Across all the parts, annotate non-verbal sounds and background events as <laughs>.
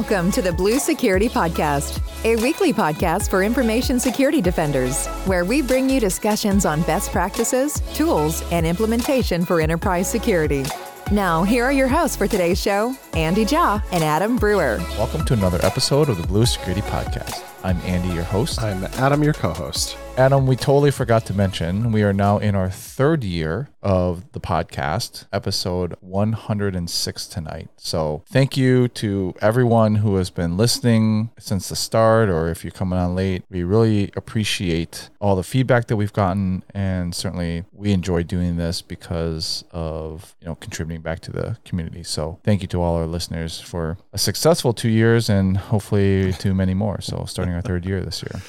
Welcome to the Blue Security Podcast, a weekly podcast for information security defenders, where we bring you discussions on best practices, tools, and implementation for enterprise security. Now, here are your hosts for today's show Andy Jaw and Adam Brewer. Welcome to another episode of the Blue Security Podcast. I'm Andy, your host. I'm Adam, your co host. Adam, we totally forgot to mention we are now in our third year of the podcast, episode 106 tonight. So, thank you to everyone who has been listening since the start, or if you're coming on late. We really appreciate all the feedback that we've gotten, and certainly we enjoy doing this because of you know contributing back to the community. So, thank you to all our listeners for a successful two years, and hopefully too many more. So, starting our third year this year.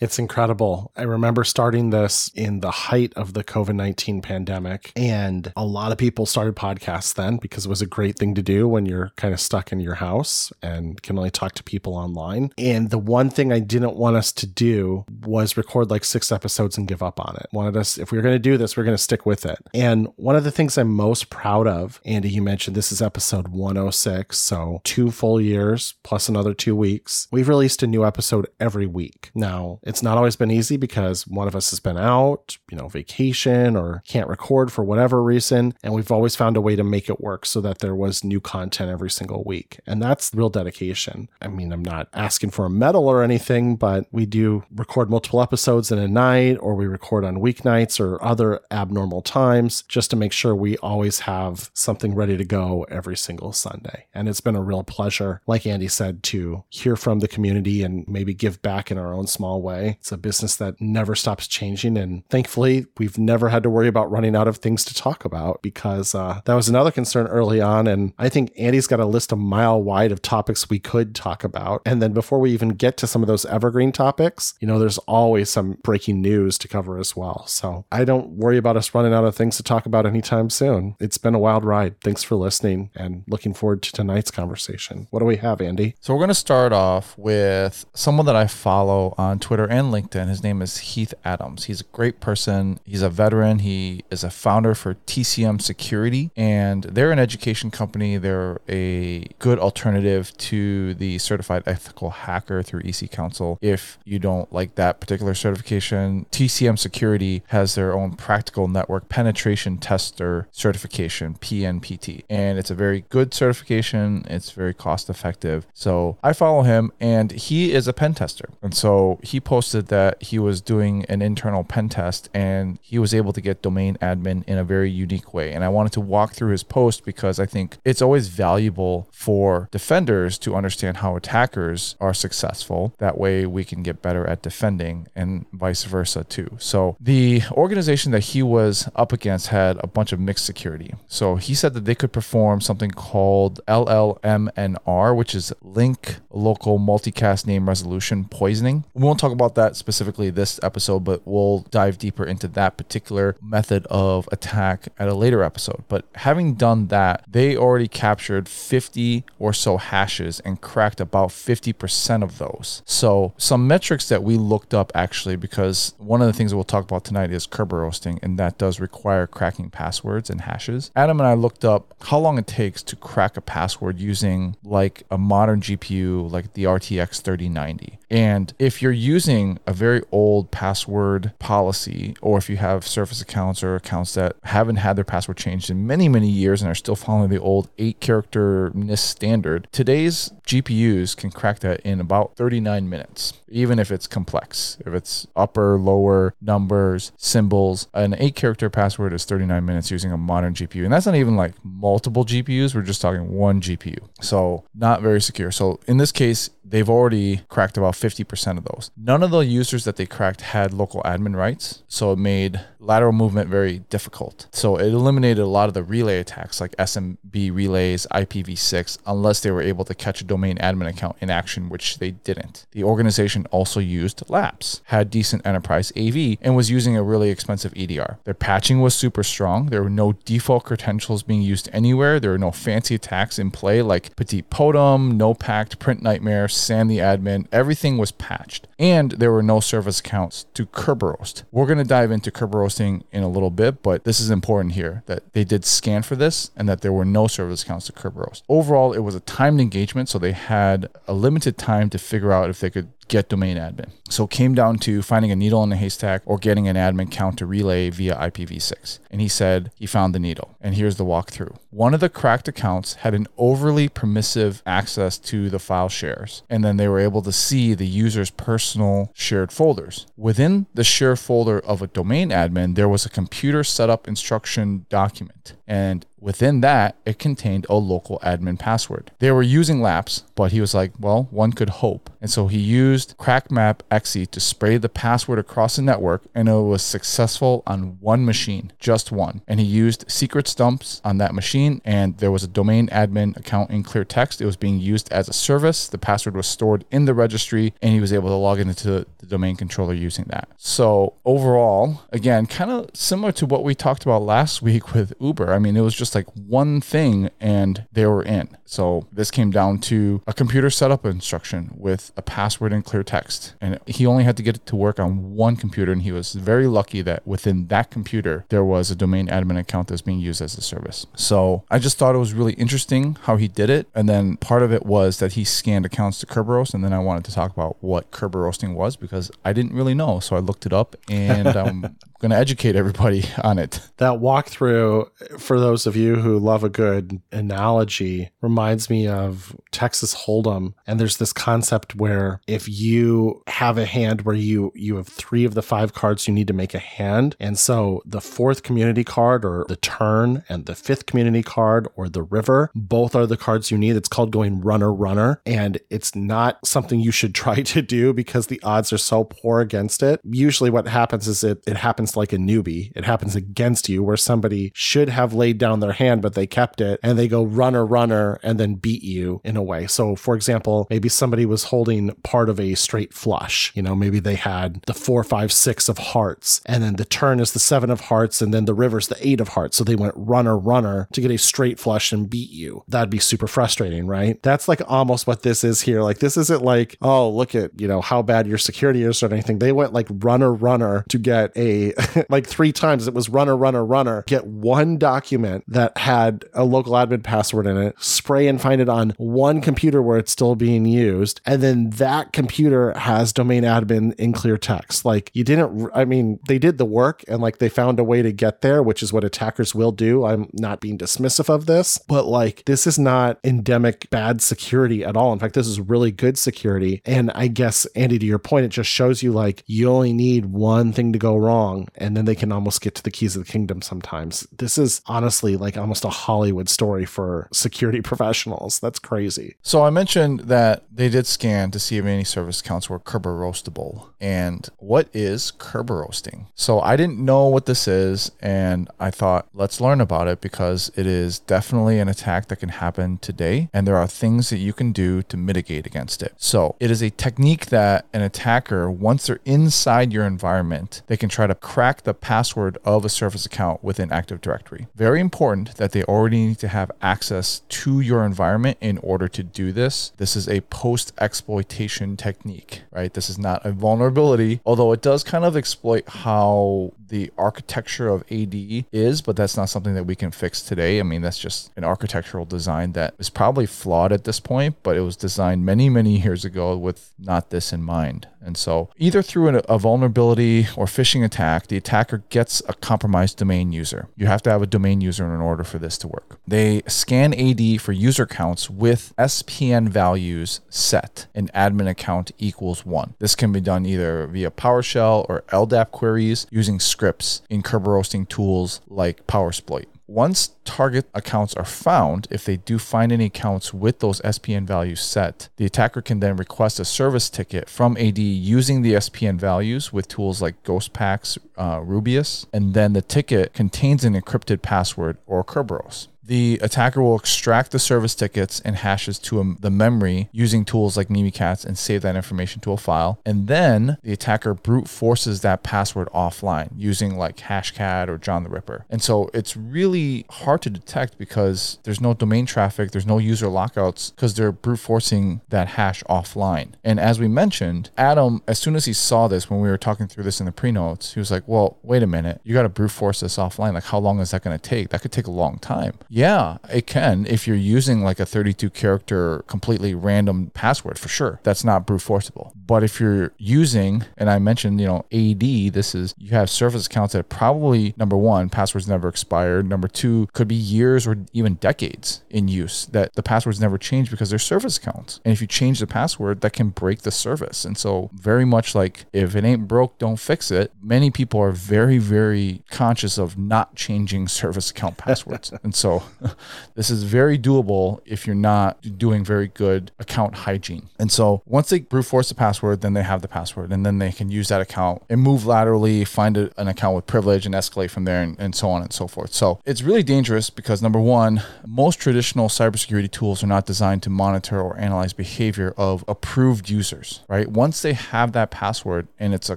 It's incredible. I remember starting this in the height of the COVID 19 pandemic, and a lot of people started podcasts then because it was a great thing to do when you're kind of stuck in your house and can only talk to people online. And the one thing I didn't want us to do was record like six episodes and give up on it. Wanted us, if we were going to do this, we we're going to stick with it. And one of the things I'm most proud of, Andy, you mentioned this is episode 106, so two full years plus another two weeks. We've released a new episode every week. Now, it's not always been easy because one of us has been out, you know, vacation or can't record for whatever reason. And we've always found a way to make it work so that there was new content every single week. And that's real dedication. I mean, I'm not asking for a medal or anything, but we do record multiple episodes in a night or we record on weeknights or other abnormal times just to make sure we always have something ready to go every single Sunday. And it's been a real pleasure, like Andy said, to hear from the community and maybe give back in our own small way way. It's a business that never stops changing. And thankfully, we've never had to worry about running out of things to talk about because uh, that was another concern early on. And I think Andy's got a list a mile wide of topics we could talk about. And then before we even get to some of those evergreen topics, you know, there's always some breaking news to cover as well. So I don't worry about us running out of things to talk about anytime soon. It's been a wild ride. Thanks for listening and looking forward to tonight's conversation. What do we have, Andy? So we're going to start off with someone that I follow on Twitter and LinkedIn. His name is Heath Adams. He's a great person. He's a veteran. He is a founder for TCM Security, and they're an education company. They're a good alternative to the Certified Ethical Hacker through EC Council. If you don't like that particular certification, TCM Security has their own Practical Network Penetration Tester certification, PNPT, and it's a very good certification. It's very cost effective. So I follow him, and he is a pen tester, and so he posted that he was doing an internal pen test and he was able to get domain admin in a very unique way. And I wanted to walk through his post because I think it's always valuable for defenders to understand how attackers are successful. That way we can get better at defending and vice versa too. So the organization that he was up against had a bunch of mixed security. So he said that they could perform something called LLMNR, which is link local multicast name resolution poisoning. We won't talk about that specifically this episode, but we'll dive deeper into that particular method of attack at a later episode. But having done that, they already captured 50 or so hashes and cracked about 50% of those. So, some metrics that we looked up actually, because one of the things that we'll talk about tonight is Kerberoasting, and that does require cracking passwords and hashes. Adam and I looked up how long it takes to crack a password using like a modern GPU, like the RTX 3090. And if you're using a very old password policy, or if you have service accounts or accounts that haven't had their password changed in many, many years and are still following the old eight character NIST standard, today's GPUs can crack that in about 39 minutes, even if it's complex. If it's upper, lower numbers, symbols, an eight character password is 39 minutes using a modern GPU. And that's not even like multiple GPUs, we're just talking one GPU. So, not very secure. So, in this case, they've already cracked about 50% of those. None of the users that they cracked had local admin rights, so it made lateral movement very difficult. So it eliminated a lot of the relay attacks like SMB relays, IPv6, unless they were able to catch a domain admin account in action, which they didn't. The organization also used LAPS, had decent enterprise AV, and was using a really expensive EDR. Their patching was super strong. There were no default credentials being used anywhere. There were no fancy attacks in play like Petit Potem, noPac, Print Nightmare, Sam the Admin. Everything was patched. And there were no service accounts to Kerberos. We're going to dive into Kerberoast In a little bit, but this is important here that they did scan for this and that there were no service accounts to Kerberos. Overall, it was a timed engagement, so they had a limited time to figure out if they could get domain admin. So it came down to finding a needle in a haystack or getting an admin count to relay via IPv6. And he said he found the needle. And here's the walkthrough. One of the cracked accounts had an overly permissive access to the file shares. And then they were able to see the user's personal shared folders. Within the share folder of a domain admin, there was a computer setup instruction document. And within that, it contained a local admin password. They were using LAPS, but he was like, well, one could hope. And so he used CrackMap exe to spray the password across the network, and it was successful on one machine, just one. And he used secretsdump on that machine, and there was a domain admin account in clear text. It was being used as a service. The password was stored in the registry, and he was able to log into the domain controller using that. So overall, again, kind of similar to what we talked about last week with Uber. I mean, it was just like one thing and they were in. So this came down to a computer setup instruction with a password in clear text. And he only had to get it to work on one computer. And he was very lucky that within that computer, there was a domain admin account that's being used as a service. So I just thought it was really interesting how he did it. And then part of it was that he scanned accounts to Kerberoast. And then I wanted to talk about what Kerberoasting was because I didn't really know. So I looked it up and <laughs> I'm going to educate everybody on it. That walkthrough, for those of you who love a good analogy, reminds me of Texas Hold'em. And there's this concept where if you have a hand where you you have three of the five cards, you need to make a hand. And so the fourth community card or the turn and the fifth community card or the river, both are the cards you need. It's called going runner runner. And it's not something you should <laughs> try to do because the odds are so poor against it. Usually what happens is it it happens like a newbie. It happens against you where somebody should have laid down their hand, but they kept it and they go runner runner and then beat you in a way. So for example, maybe somebody was holding part of a straight flush. You know, maybe they had the four, five, six of hearts, and then the turn is the seven of hearts, and then the river's the eight of hearts. So they went runner, runner to get a straight flush and beat you. That'd be super frustrating, right? That's like almost what this is here. Like this isn't like, oh, look at, you know, how bad your security is or anything. They went like runner, runner to get a <laughs> like three times. It was runner, runner, runner. Get one document that had a local admin password in it, spray and find it on one computer where it's still being used. And then that computer has domain admin in clear text. Like you didn't, I mean, they did the work and like they found a way to get there, which is what attackers will do. I'm not being dismissive of this, but like this is not endemic bad security at all. In fact, this is really good security. And I guess, Andy, to your point, it just shows you like you only need one thing to go wrong and then they can almost get to the keys of the kingdom sometimes. This is honestly like almost a Hollywood story for security <laughs> professionals. That's crazy. So I mentioned that they did scan to see if any service accounts were Kerberoastable. And what is Kerberoasting? So I didn't know what this is, and I thought let's learn about it because it is definitely an attack that can happen today, and there are things that you can do to mitigate against it. So it is a technique that an attacker, once they're inside your environment, they can try to crack the password of a service account within Active Directory. Very important that they already need to have access to your environment in order to do this. This is a post exploitation technique, right? This is not a vulnerability, although it does kind of exploit how the architecture of AD is, but that's not something that we can fix today. I mean, that's just an architectural design that is probably flawed at this point, but it was designed many, many years ago with not this in mind. And so, either through a, a vulnerability or phishing attack, the attacker gets a compromised domain user. You have to have a domain user in order for this to work. They scan AD for user counts with SPN values set, an admin account equals one. This can be done either via PowerShell or LDAP queries using scripts in Kerberoasting tools like PowerSploit. Once target accounts are found, if they do find any accounts with those SPN values set, the attacker can then request a service ticket from AD using the SPN values with tools like GhostPack, uh, Rubeus, and then the ticket contains an encrypted password or Kerberos. The attacker will extract the service tickets and hashes to a, the memory using tools like Mimikatz and save that information to a file. And then the attacker brute forces that password offline using like Hashcat or John the Ripper. And so it's really hard to detect because there's no domain traffic, there's no user lockouts because they're brute forcing that hash offline. And as we mentioned, Adam, as soon as he saw this when we were talking through this in the pre notes, he was like, well, wait a minute, you got to brute force this offline. Like, how long is that going to take? That could take a long time. Yeah, it can if you're using like a 32 character completely random password for sure. That's not brute forcible. But if you're using, and I mentioned, you know, AD, this is you have service accounts that probably number one, passwords never expired. Number two, could be years or even decades in use that the passwords never change because they're service accounts. And if you change the password, that can break the service. And so, very much like if it ain't broke, don't fix it. Many people are very, very conscious of not changing <laughs> service account passwords. and so, <laughs> this is very doable if you're not doing very good account hygiene. And so, once they brute force the password, then they have the password, and then they can use that account and move laterally, find a, an account with privilege, and escalate from there, and, and so on and so forth. So, it's really dangerous because number one, most traditional cybersecurity tools are not designed to monitor or analyze behavior of approved users, right? Once they have that password and it's a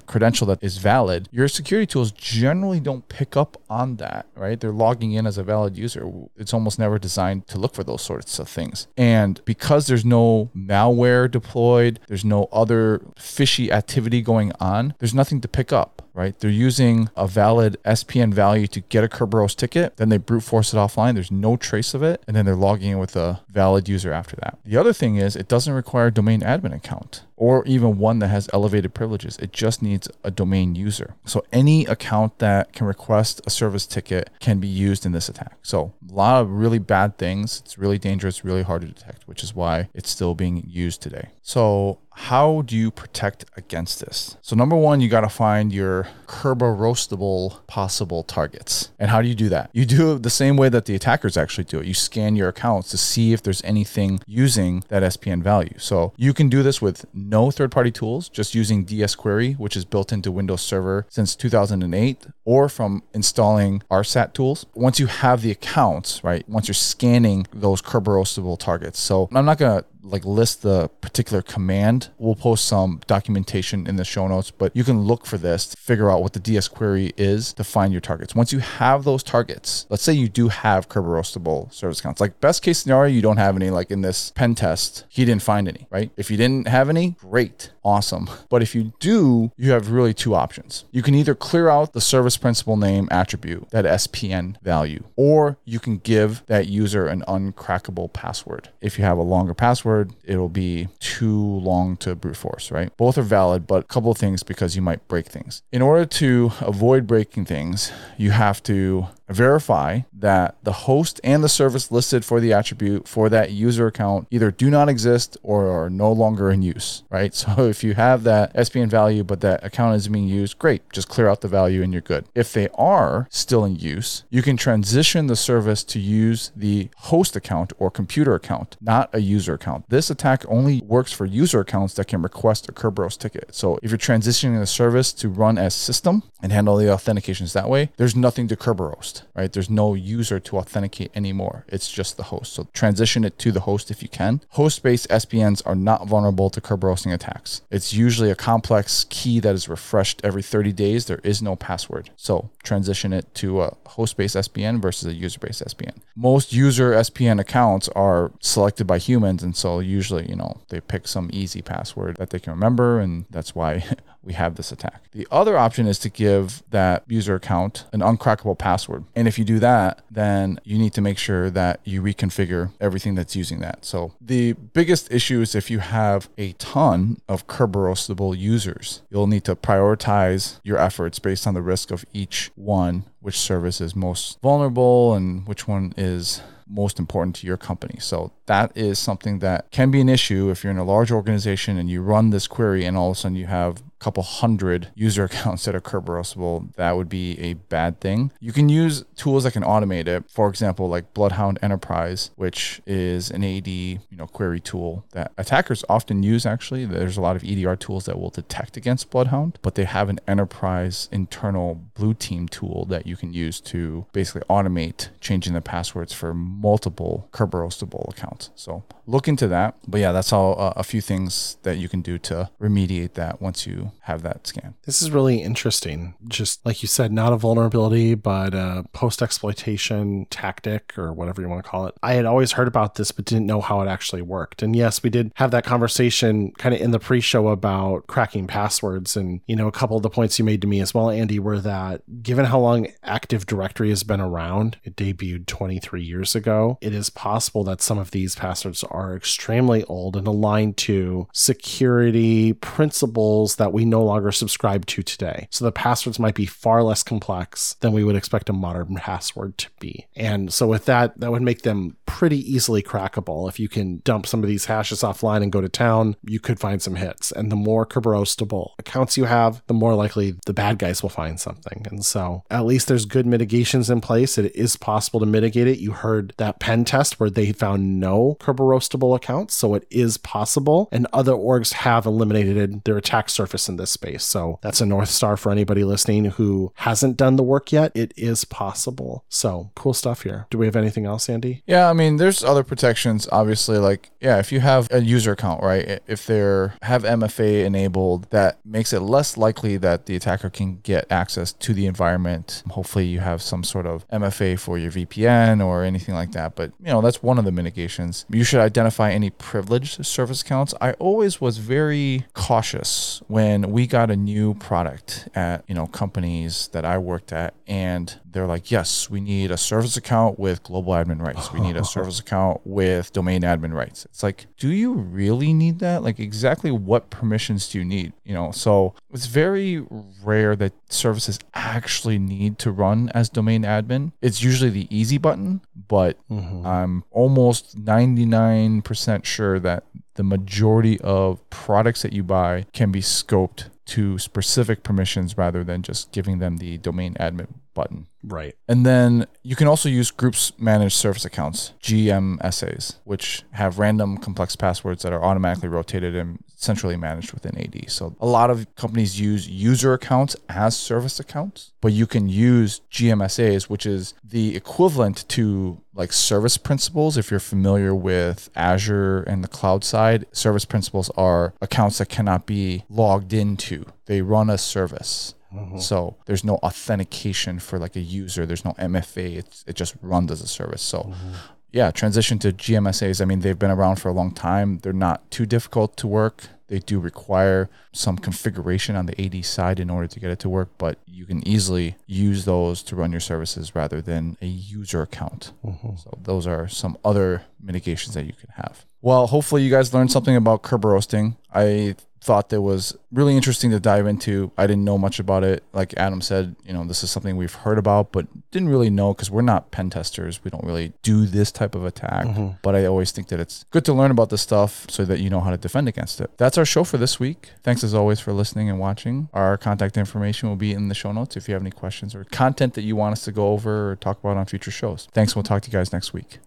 credential that is valid, your security tools generally don't pick up on that, right? They're logging in as a valid user. It's almost never designed to look for those sorts of things. And because there's no malware deployed, there's no other fishy activity going on, there's nothing to pick up right? They're using a valid SPN value to get a Kerberos ticket, then they brute force it offline. There's no trace of it, and then they're logging in with a valid user after that. The other thing is it doesn't require a domain admin account or even one that has elevated privileges. It just needs a domain user. So any account that can request a service ticket can be used in this attack. So a lot of really bad things. It's really dangerous, really hard to detect, which is why it's still being used today. So how do you protect against this? So number one, you got to find your Kerberoastable possible targets. And how do you do that? You do it the same way that the attackers actually do it. You scan your accounts to see if there's anything using that SPN value. So you can do this with no third-party tools, just using DS Query, which is built into Windows Server since 2008, or from installing RSAT tools. Once you have the accounts, right? Once you're scanning those Kerberoastable targets. So I'm not gonna like list the particular command. We'll post some documentation in the show notes, but you can look for this to figure out what the DS query is to find your targets. Once you have those targets, let's say you do have Kerberoastable service accounts. Like best case scenario, you don't have any. Like in this pen test, he didn't find any, right? If you didn't have any, great, awesome. <laughs> But if you do, you have really two options. You can either clear out the service principal name attribute, that SPN value, or you can give that user an uncrackable password. If you have a longer password, it'll be too long to brute force, right? Both are valid, but a couple of things because you might break things. In order to avoid breaking things, you have to verify that the host and the service listed for the attribute for that user account either do not exist or are no longer in use, right? <laughs> So if you have that SPN value, but that account is being used, great, just clear out the value and you're good. If they are still in use, you can transition the service to use the host account or computer account, not a user account. This attack only works for user accounts that can request a Kerberos ticket. So if you're transitioning the service to run as system and handle the authentications that way, there's nothing to Kerberos right? There's no user to authenticate anymore. It's just the host. So transition it to the host if you can. Host-based SPNs are not vulnerable to Kerberoasting attacks. It's usually a complex key that is refreshed every 30 days. There is no password. So transition it to a host-based SPN versus a user-based SPN. Most user SPN accounts are selected by humans, and so usually, you know, they pick some easy password that they can remember, and that's why <laughs> we have this attack. The other option is to give that user account an uncrackable password. And if you do that, then you need to make sure that you reconfigure everything that's using that. So the biggest issue is if you have a ton of Kerberoastable users, you'll need to prioritize your efforts based on the risk of each one, which service is most vulnerable and which one is most important to your company. So that is something that can be an issue if you're in a large organization and you run this query and all of a sudden you have a couple hundred <laughs> user accounts that are Kerberoastable. that would be a bad thing. You can use tools that can automate it. For example, like Bloodhound Enterprise, which is an AD, you know, query tool that attackers often use actually. There's a lot of EDR tools that will detect against Bloodhound, but they have an enterprise internal blue team tool that you can use to basically automate changing the passwords for multiple Kerberoastable accounts. So look into that. But yeah, that's all uh, a few things that you can do to remediate that once you have that scan. This is really interesting. Just like you said, not a vulnerability, but a post exploitation tactic or whatever you want to call it. I had always heard about this, but didn't know how it actually worked. And yes, we did have that conversation kind of in the pre show about cracking passwords. And, you know, a couple of the points you made to me as well, Andy, were that given how long Active Directory has been around, it debuted 23 years ago, it is possible that some of these passwords are extremely old and aligned to security principles that we no longer subscribe to today. So the passwords might be far less complex than we would expect a modern password to be. And so with that, that would make them pretty easily crackable. If you can dump some of these hashes offline and go to town, you could find some hits. And the more Kerberoastable accounts you have, the more likely the bad guys will find something. And so at least there's good mitigations in place. It is possible to mitigate it. You heard that pen test where they found no Kerberoastable accounts. So it is possible. And other orgs have eliminated their attack surface in this space. So that's a North Star for anybody listening who hasn't done the work yet. It is possible. So cool stuff here. Do we have anything else, Andy? Yeah, I mean, there's other protections. Obviously, like yeah, if you have a user account, right? If they're have MFA enabled, that makes it less likely that the attacker can get access to the environment. Hopefully, you have some sort of MFA for your VPN or anything like that. But you know, that's one of the mitigations. You should identify any privileged service accounts. I always was very cautious when we got a new product at you know companies that I worked at, and they're like, yes, we need a service account with global admin rights. We need a service account with domain admin rights. It's like, do you really need that? Like, exactly what permissions do you need? You know, so it's very rare that services actually need to run as domain admin. It's usually the easy button, but mm-hmm. I'm almost 99% sure that the majority of products that you buy can be scoped to specific permissions rather than just giving them the domain admin button. Right. And then you can also use groups managed service accounts, GMSAs, which have random complex passwords that are automatically rotated and centrally managed within AD. So a lot of companies use user accounts as service accounts, but you can use GMSAs, which is the equivalent to like service principals. If you're familiar with Azure and the cloud side, service principals are accounts that cannot be logged into. They run a service. Mm-hmm. So there's no authentication for like a user. There's no MFA. It's, it just runs as a service. So mm-hmm. yeah, transition to GMSAs. I mean, they've been around for a long time. They're not too difficult to work. They do require some configuration on the AD side in order to get it to work, but you can easily use those to run your services rather than a user account. Mm-hmm. So those are some other mitigations that you can have. Well, hopefully you guys learned something about Kerberoasting. I thought that was really interesting to dive into. I didn't know much about it. Like Adam said, you know, this is something we've heard about, but didn't really know because we're not pen testers. We don't really do this type of attack. Mm-hmm. But I always think that it's good to learn about this stuff so that you know how to defend against it. That's our show for this week. Thanks as always for listening and watching. Our contact information will be in the show notes if you have any questions or content that you want us to go over or talk about on future shows. Thanks. We'll talk to you guys next week.